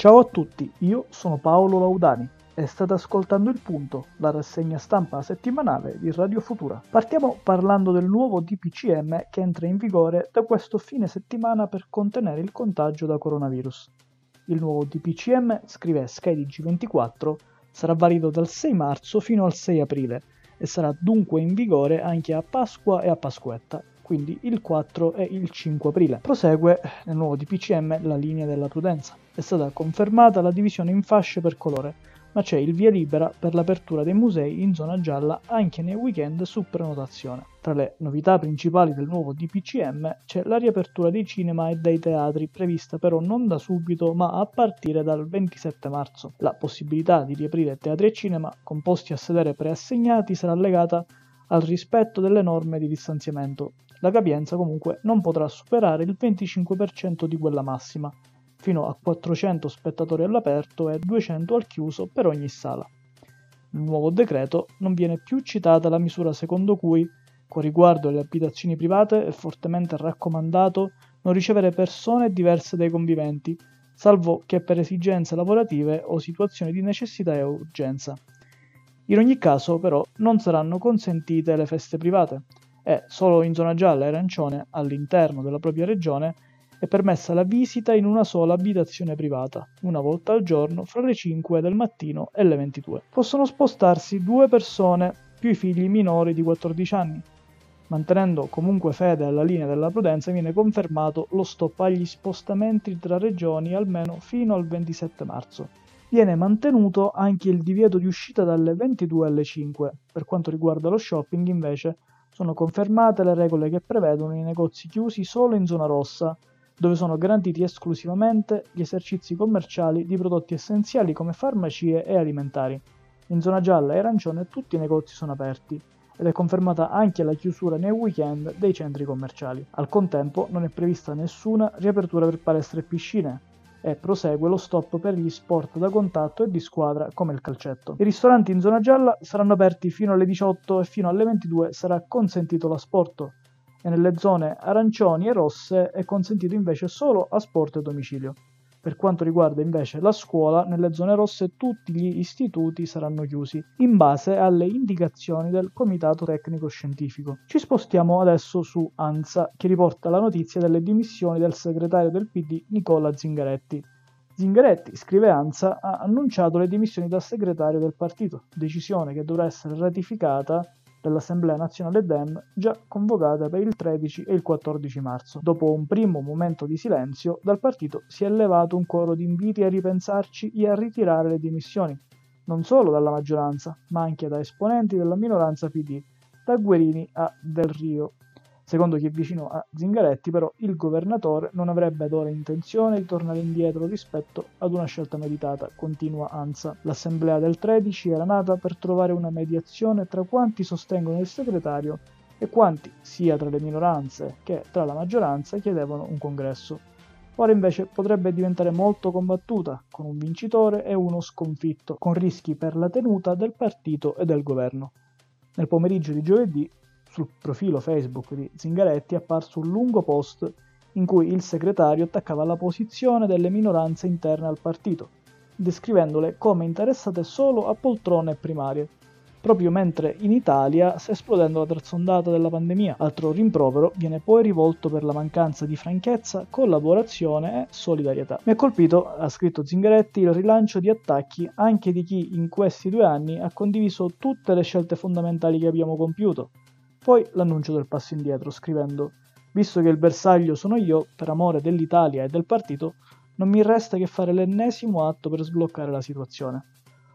Ciao a tutti, io sono Paolo Laudani e state ascoltando Il Punto, la rassegna stampa settimanale di Radio Futura. Partiamo parlando del nuovo DPCM che entra in vigore da questo fine settimana per contenere il contagio da coronavirus. Il nuovo DPCM, scrive SkyDG24, sarà valido dal 6 marzo fino al 6 aprile e sarà dunque in vigore anche a Pasqua e a Pasquetta, quindi il 4 e il 5 aprile. Prosegue nel nuovo DPCM la linea della prudenza. È stata confermata la divisione in fasce per colore, ma c'è il via libera per l'apertura dei musei in zona gialla anche nei weekend su prenotazione. Tra le novità principali del nuovo DPCM c'è la riapertura dei cinema e dei teatri, prevista però non da subito ma a partire dal 27 marzo. La possibilità di riaprire teatri e cinema con posti a sedere preassegnati sarà legata al rispetto delle norme di distanziamento la capienza comunque non potrà superare il 25% di quella massima, fino a 400 spettatori all'aperto e 200 al chiuso per ogni sala. Nel nuovo decreto non viene più citata la misura secondo cui, con riguardo alle abitazioni private, è fortemente raccomandato non ricevere persone diverse dai conviventi, salvo che per esigenze lavorative o situazioni di necessità e urgenza. In ogni caso, però, non saranno consentite le feste private, e solo in zona gialla e arancione all'interno della propria regione è permessa la visita in una sola abitazione privata, una volta al giorno fra le 5 del mattino e le 22. Possono spostarsi due persone più i figli minori di 14 anni. Mantenendo comunque fede alla linea della prudenza viene confermato lo stop agli spostamenti tra regioni almeno fino al 27 marzo. Viene mantenuto anche il divieto di uscita dalle 22 alle 5. Per quanto riguarda lo shopping invece sono confermate le regole che prevedono i negozi chiusi solo in zona rossa, dove sono garantiti esclusivamente gli esercizi commerciali di prodotti essenziali come farmacie e alimentari. In zona gialla e arancione tutti i negozi sono aperti ed è confermata anche la chiusura nei weekend dei centri commerciali. Al contempo non è prevista nessuna riapertura per palestre e piscine, e prosegue lo stop per gli sport da contatto e di squadra come il calcetto. I ristoranti in zona gialla saranno aperti fino alle 18 e fino alle 22 sarà consentito l'asporto e nelle zone arancioni e rosse è consentito invece solo asporto e domicilio. Per quanto riguarda invece la scuola, nelle zone rosse tutti gli istituti saranno chiusi, in base alle indicazioni del Comitato Tecnico Scientifico. Ci spostiamo adesso su ANSA, che riporta la notizia delle dimissioni del segretario del PD Nicola Zingaretti. Zingaretti, scrive ANSA, ha annunciato le dimissioni da segretario del partito, decisione che dovrà essere ratificata dell'Assemblea nazionale DEM già convocata per il 13 e il 14 marzo. Dopo un primo momento di silenzio, dal partito si è levato un coro di inviti a ripensarci e a ritirare le dimissioni, non solo dalla maggioranza, ma anche da esponenti della minoranza PD, da Guerini a Del Rio. Secondo chi è vicino a Zingaretti, però, il governatore non avrebbe ad ora intenzione di tornare indietro rispetto ad una scelta meditata, continua Anza. L'assemblea del 13 era nata per trovare una mediazione tra quanti sostengono il segretario e quanti, sia tra le minoranze che tra la maggioranza, chiedevano un congresso. Ora invece potrebbe diventare molto combattuta, con un vincitore e uno sconfitto, con rischi per la tenuta del partito e del governo. Nel pomeriggio di giovedì sul profilo Facebook di Zingaretti è apparso un lungo post in cui il segretario attaccava la posizione delle minoranze interne al partito, descrivendole come interessate solo a poltrone primarie, proprio mentre in Italia sta esplodendo la terza ondata della pandemia. Altro rimprovero viene poi rivolto per la mancanza di franchezza, collaborazione e solidarietà. Mi ha colpito, ha scritto Zingaretti, il rilancio di attacchi anche di chi in questi due anni ha condiviso tutte le scelte fondamentali che abbiamo compiuto, poi l'annuncio del passo indietro, scrivendo Visto che il bersaglio sono io, per amore dell'Italia e del partito, non mi resta che fare l'ennesimo atto per sbloccare la situazione.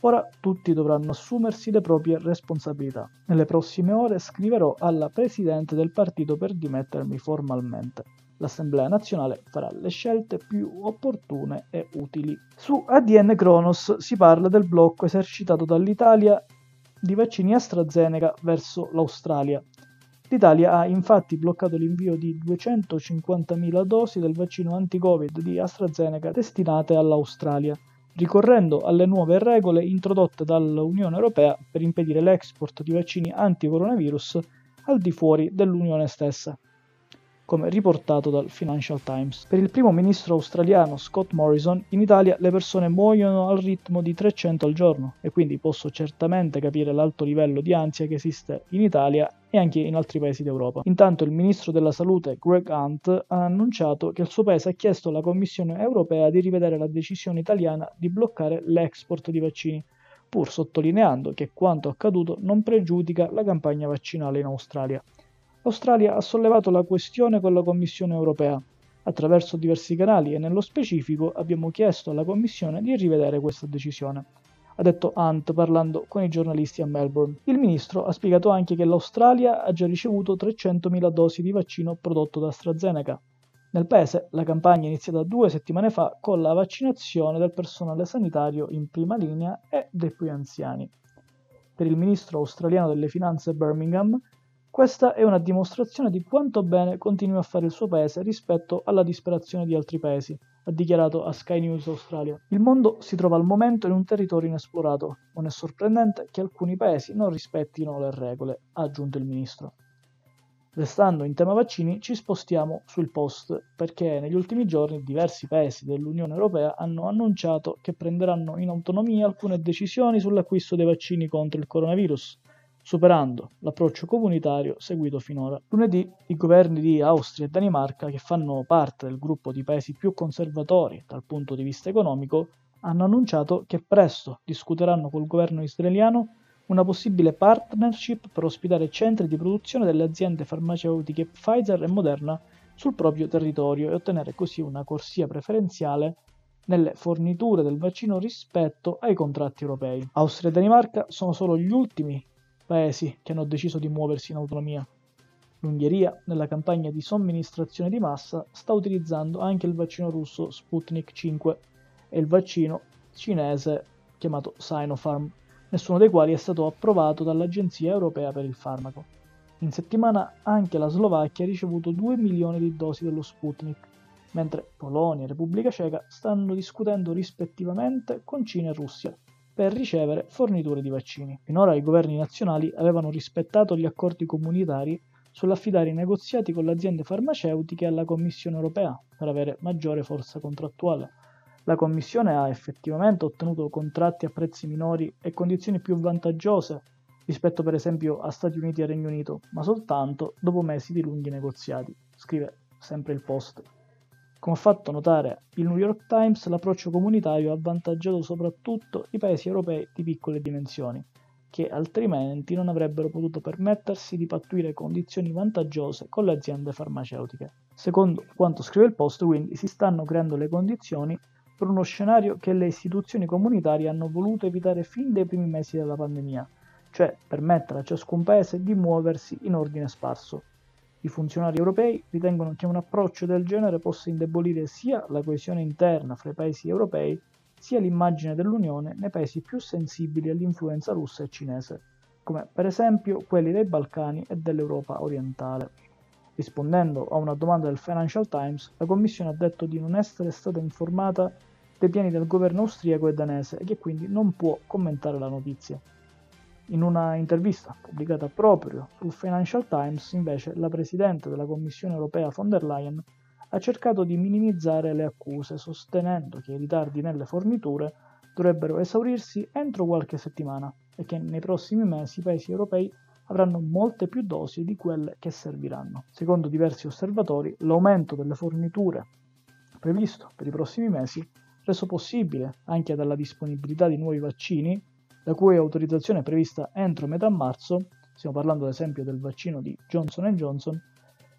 Ora tutti dovranno assumersi le proprie responsabilità. Nelle prossime ore scriverò alla Presidente del partito per dimettermi formalmente. L'Assemblea nazionale farà le scelte più opportune e utili. Su ADN Kronos si parla del blocco esercitato dall'Italia di vaccini AstraZeneca verso l'Australia. L'Italia ha infatti bloccato l'invio di 250.000 dosi del vaccino anti-Covid di AstraZeneca destinate all'Australia, ricorrendo alle nuove regole introdotte dall'Unione Europea per impedire l'export di vaccini anti-coronavirus al di fuori dell'Unione stessa. Come riportato dal Financial Times. Per il primo ministro australiano Scott Morrison, in Italia le persone muoiono al ritmo di 300 al giorno e quindi posso certamente capire l'alto livello di ansia che esiste in Italia e anche in altri paesi d'Europa. Intanto il ministro della salute Greg Hunt ha annunciato che il suo paese ha chiesto alla Commissione europea di rivedere la decisione italiana di bloccare l'export di vaccini pur sottolineando che quanto accaduto non pregiudica la campagna vaccinale in Australia. L'Australia ha sollevato la questione con la Commissione europea. Attraverso diversi canali e nello specifico abbiamo chiesto alla Commissione di rivedere questa decisione, ha detto Hunt parlando con i giornalisti a Melbourne. Il ministro ha spiegato anche che l'Australia ha già ricevuto 300.000 dosi di vaccino prodotto da AstraZeneca. Nel paese la campagna è iniziata due settimane fa con la vaccinazione del personale sanitario in prima linea e dei più anziani. Per il ministro australiano delle finanze Birmingham, questa è una dimostrazione di quanto bene continui a fare il suo paese rispetto alla disperazione di altri paesi, ha dichiarato a Sky News Australia. Il mondo si trova al momento in un territorio inesplorato. Non è sorprendente che alcuni paesi non rispettino le regole, ha aggiunto il ministro. Restando in tema vaccini, ci spostiamo sul post perché negli ultimi giorni diversi paesi dell'Unione Europea hanno annunciato che prenderanno in autonomia alcune decisioni sull'acquisto dei vaccini contro il coronavirus superando l'approccio comunitario seguito finora. Lunedì i governi di Austria e Danimarca, che fanno parte del gruppo di paesi più conservatori dal punto di vista economico, hanno annunciato che presto discuteranno col governo israeliano una possibile partnership per ospitare centri di produzione delle aziende farmaceutiche Pfizer e Moderna sul proprio territorio e ottenere così una corsia preferenziale nelle forniture del vaccino rispetto ai contratti europei. Austria e Danimarca sono solo gli ultimi paesi che hanno deciso di muoversi in autonomia. L'Ungheria, nella campagna di somministrazione di massa, sta utilizzando anche il vaccino russo Sputnik 5 e il vaccino cinese chiamato Sinopharm, nessuno dei quali è stato approvato dall'Agenzia europea per il farmaco. In settimana anche la Slovacchia ha ricevuto 2 milioni di dosi dello Sputnik, mentre Polonia e Repubblica Ceca stanno discutendo rispettivamente con Cina e Russia per ricevere forniture di vaccini. Finora i governi nazionali avevano rispettato gli accordi comunitari sull'affidare i negoziati con le aziende farmaceutiche alla Commissione europea per avere maggiore forza contrattuale. La Commissione ha effettivamente ottenuto contratti a prezzi minori e condizioni più vantaggiose rispetto per esempio a Stati Uniti e Regno Unito, ma soltanto dopo mesi di lunghi negoziati, scrive sempre il Post. Come ha fatto notare il New York Times, l'approccio comunitario ha avvantaggiato soprattutto i paesi europei di piccole dimensioni, che altrimenti non avrebbero potuto permettersi di pattuire condizioni vantaggiose con le aziende farmaceutiche. Secondo quanto scrive il Post, quindi, si stanno creando le condizioni per uno scenario che le istituzioni comunitarie hanno voluto evitare fin dai primi mesi della pandemia, cioè permettere a ciascun paese di muoversi in ordine sparso, i funzionari europei ritengono che un approccio del genere possa indebolire sia la coesione interna fra i paesi europei, sia l'immagine dell'Unione nei paesi più sensibili all'influenza russa e cinese, come per esempio quelli dei Balcani e dell'Europa orientale. Rispondendo a una domanda del Financial Times, la Commissione ha detto di non essere stata informata dei piani del governo austriaco e danese e che quindi non può commentare la notizia. In una intervista pubblicata proprio sul Financial Times, invece, la Presidente della Commissione europea von der Leyen ha cercato di minimizzare le accuse, sostenendo che i ritardi nelle forniture dovrebbero esaurirsi entro qualche settimana e che nei prossimi mesi i paesi europei avranno molte più dosi di quelle che serviranno. Secondo diversi osservatori, l'aumento delle forniture previsto per i prossimi mesi, reso possibile anche dalla disponibilità di nuovi vaccini, la cui autorizzazione è prevista entro metà marzo, stiamo parlando ad esempio del vaccino di Johnson Johnson,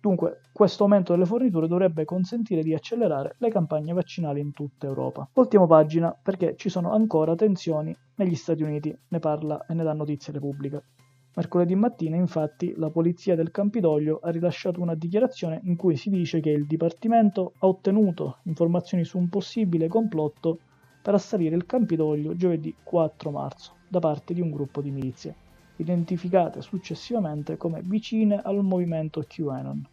Dunque, questo aumento delle forniture dovrebbe consentire di accelerare le campagne vaccinali in tutta Europa. Voltiamo pagina perché ci sono ancora tensioni negli Stati Uniti, ne parla e ne dà notizia Repubblica. Mercoledì mattina, infatti, la polizia del Campidoglio ha rilasciato una dichiarazione in cui si dice che il Dipartimento ha ottenuto informazioni su un possibile complotto per assalire il Campidoglio giovedì 4 marzo da parte di un gruppo di milizie, identificate successivamente come vicine al movimento QAnon.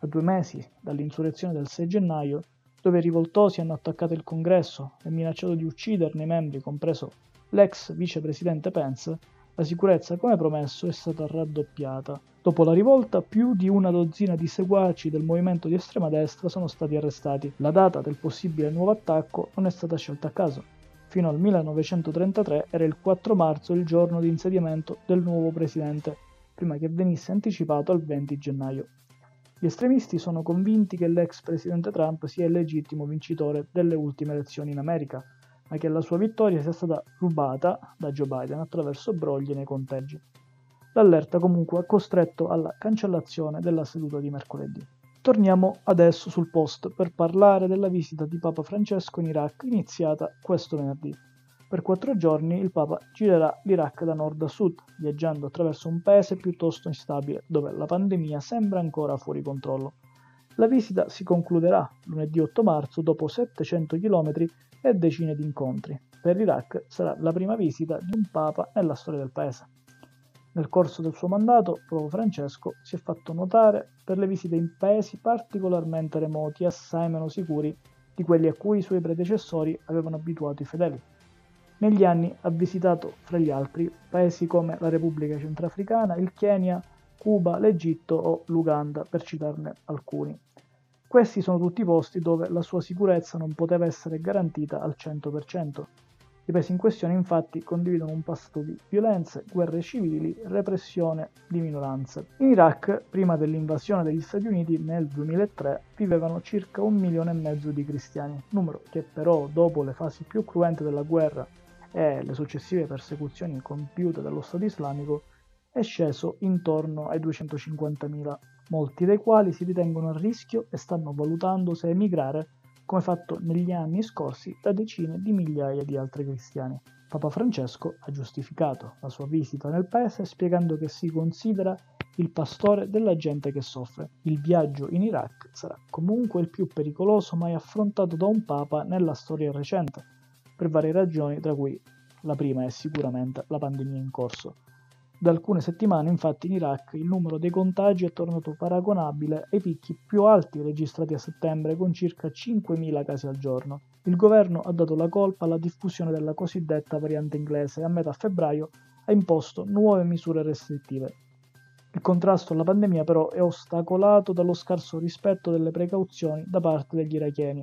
A due mesi dall'insurrezione del 6 gennaio, dove i rivoltosi hanno attaccato il congresso e minacciato di ucciderne i membri, compreso l'ex vicepresidente Pence, La sicurezza, come promesso, è stata raddoppiata. Dopo la rivolta, più di una dozzina di seguaci del movimento di estrema destra sono stati arrestati. La data del possibile nuovo attacco non è stata scelta a caso. Fino al 1933 era il 4 marzo il giorno di insediamento del nuovo presidente, prima che venisse anticipato al 20 gennaio. Gli estremisti sono convinti che l'ex presidente Trump sia il legittimo vincitore delle ultime elezioni in America, ma che la sua vittoria sia stata rubata da Joe Biden attraverso brogli nei conteggi. L'allerta comunque ha costretto alla cancellazione della seduta di mercoledì. Torniamo adesso sul post per parlare della visita di Papa Francesco in Iraq iniziata questo venerdì. Per quattro giorni il Papa girerà l'Iraq da nord a sud, viaggiando attraverso un paese piuttosto instabile, dove la pandemia sembra ancora fuori controllo. La visita si concluderà lunedì 8 marzo dopo 700 km e decine di incontri. Per l'Iraq sarà la prima visita di un Papa nella storia del paese. Nel corso del suo mandato, Papa Francesco si è fatto notare per le visite in paesi particolarmente remoti e assai meno sicuri di quelli a cui i suoi predecessori avevano abituato i fedeli. Negli anni ha visitato, fra gli altri, paesi come la Repubblica Centrafricana, il Kenya, Cuba, l'Egitto o l'Uganda, per citarne alcuni. Questi sono tutti posti dove la sua sicurezza non poteva essere garantita al 100%. I paesi in questione infatti condividono un passato di violenze, guerre civili, repressione di minoranze. In Iraq, prima dell'invasione degli Stati Uniti nel 2003, vivevano circa un milione e mezzo di cristiani, numero che però dopo le fasi più cruente della guerra e le successive persecuzioni compiute dallo Stato islamico è sceso intorno ai 250.000, molti dei quali si ritengono a rischio e stanno valutando se emigrare come fatto negli anni scorsi da decine di migliaia di altri cristiani. Papa Francesco ha giustificato la sua visita nel paese spiegando che si considera il pastore della gente che soffre. Il viaggio in Iraq sarà comunque il più pericoloso mai affrontato da un papa nella storia recente, per varie ragioni, tra cui la prima è sicuramente la pandemia in corso. Da alcune settimane, infatti, in Iraq il numero dei contagi è tornato paragonabile ai picchi più alti registrati a settembre, con circa 5.000 casi al giorno. Il governo ha dato la colpa alla diffusione della cosiddetta variante inglese e a metà febbraio ha imposto nuove misure restrittive. Il contrasto alla pandemia però è ostacolato dallo scarso rispetto delle precauzioni da parte degli iracheni,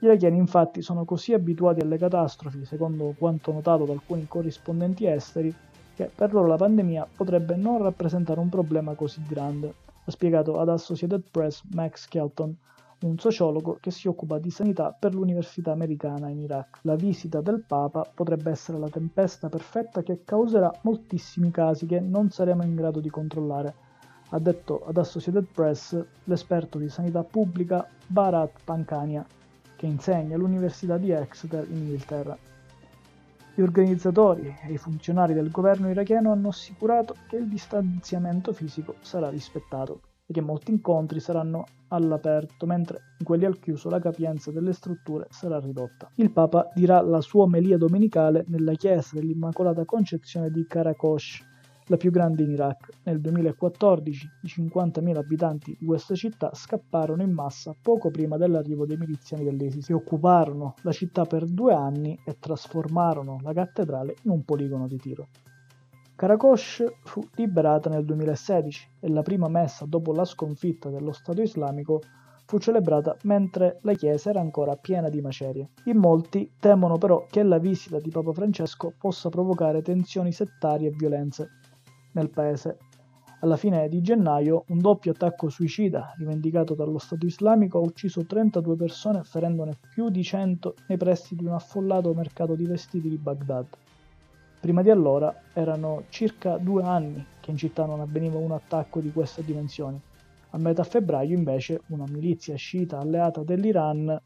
gli iracheni infatti sono così abituati alle catastrofi, secondo quanto notato da alcuni corrispondenti esteri, che per loro la pandemia potrebbe non rappresentare un problema così grande, ha spiegato ad Associated Press Max Kelton, un sociologo che si occupa di sanità per l'Università americana in Iraq. La visita del Papa potrebbe essere la tempesta perfetta che causerà moltissimi casi che non saremo in grado di controllare, ha detto ad Associated Press l'esperto di sanità pubblica Bharat Pankania, che insegna all'Università di Exeter in Inghilterra. Gli organizzatori e i funzionari del governo iracheno hanno assicurato che il distanziamento fisico sarà rispettato e che molti incontri saranno all'aperto, mentre in quelli al chiuso la capienza delle strutture sarà ridotta. Il Papa dirà la sua omelia domenicale nella chiesa dell'Immacolata Concezione di Karakosh, la più grande in Iraq. Nel 2014 i 50.000 abitanti di questa città scapparono in massa poco prima dell'arrivo dei miliziani dell'ISIS che occuparono la città per due anni e trasformarono la cattedrale in un poligono di tiro. Karakosh fu liberata nel 2016 e la prima messa dopo la sconfitta dello Stato islamico fu celebrata mentre la chiesa era ancora piena di macerie. In molti temono però che la visita di Papa Francesco possa provocare tensioni settarie e violenze, nel paese. Alla fine di gennaio un doppio attacco suicida rivendicato dallo Stato islamico ha ucciso 32 persone ferendone più di 100 nei pressi di un affollato mercato di vestiti di Baghdad. Prima di allora erano circa due anni che in città non avveniva un attacco di queste dimensioni. A metà febbraio invece una milizia sciita alleata dell'Iran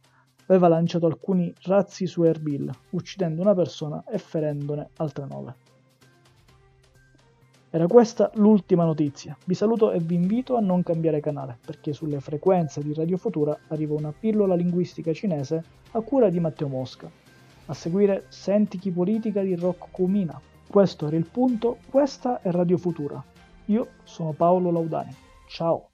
aveva lanciato alcuni razzi su Erbil, uccidendo una persona e ferendone altre nove. Era questa l'ultima notizia. Vi saluto e vi invito a non cambiare canale, perché sulle frequenze di Radio Futura arriva una pillola linguistica cinese a cura di Matteo Mosca. A seguire Senti chi politica di Rocco Cumina. Questo era il punto, questa è Radio Futura. Io sono Paolo Laudani. Ciao!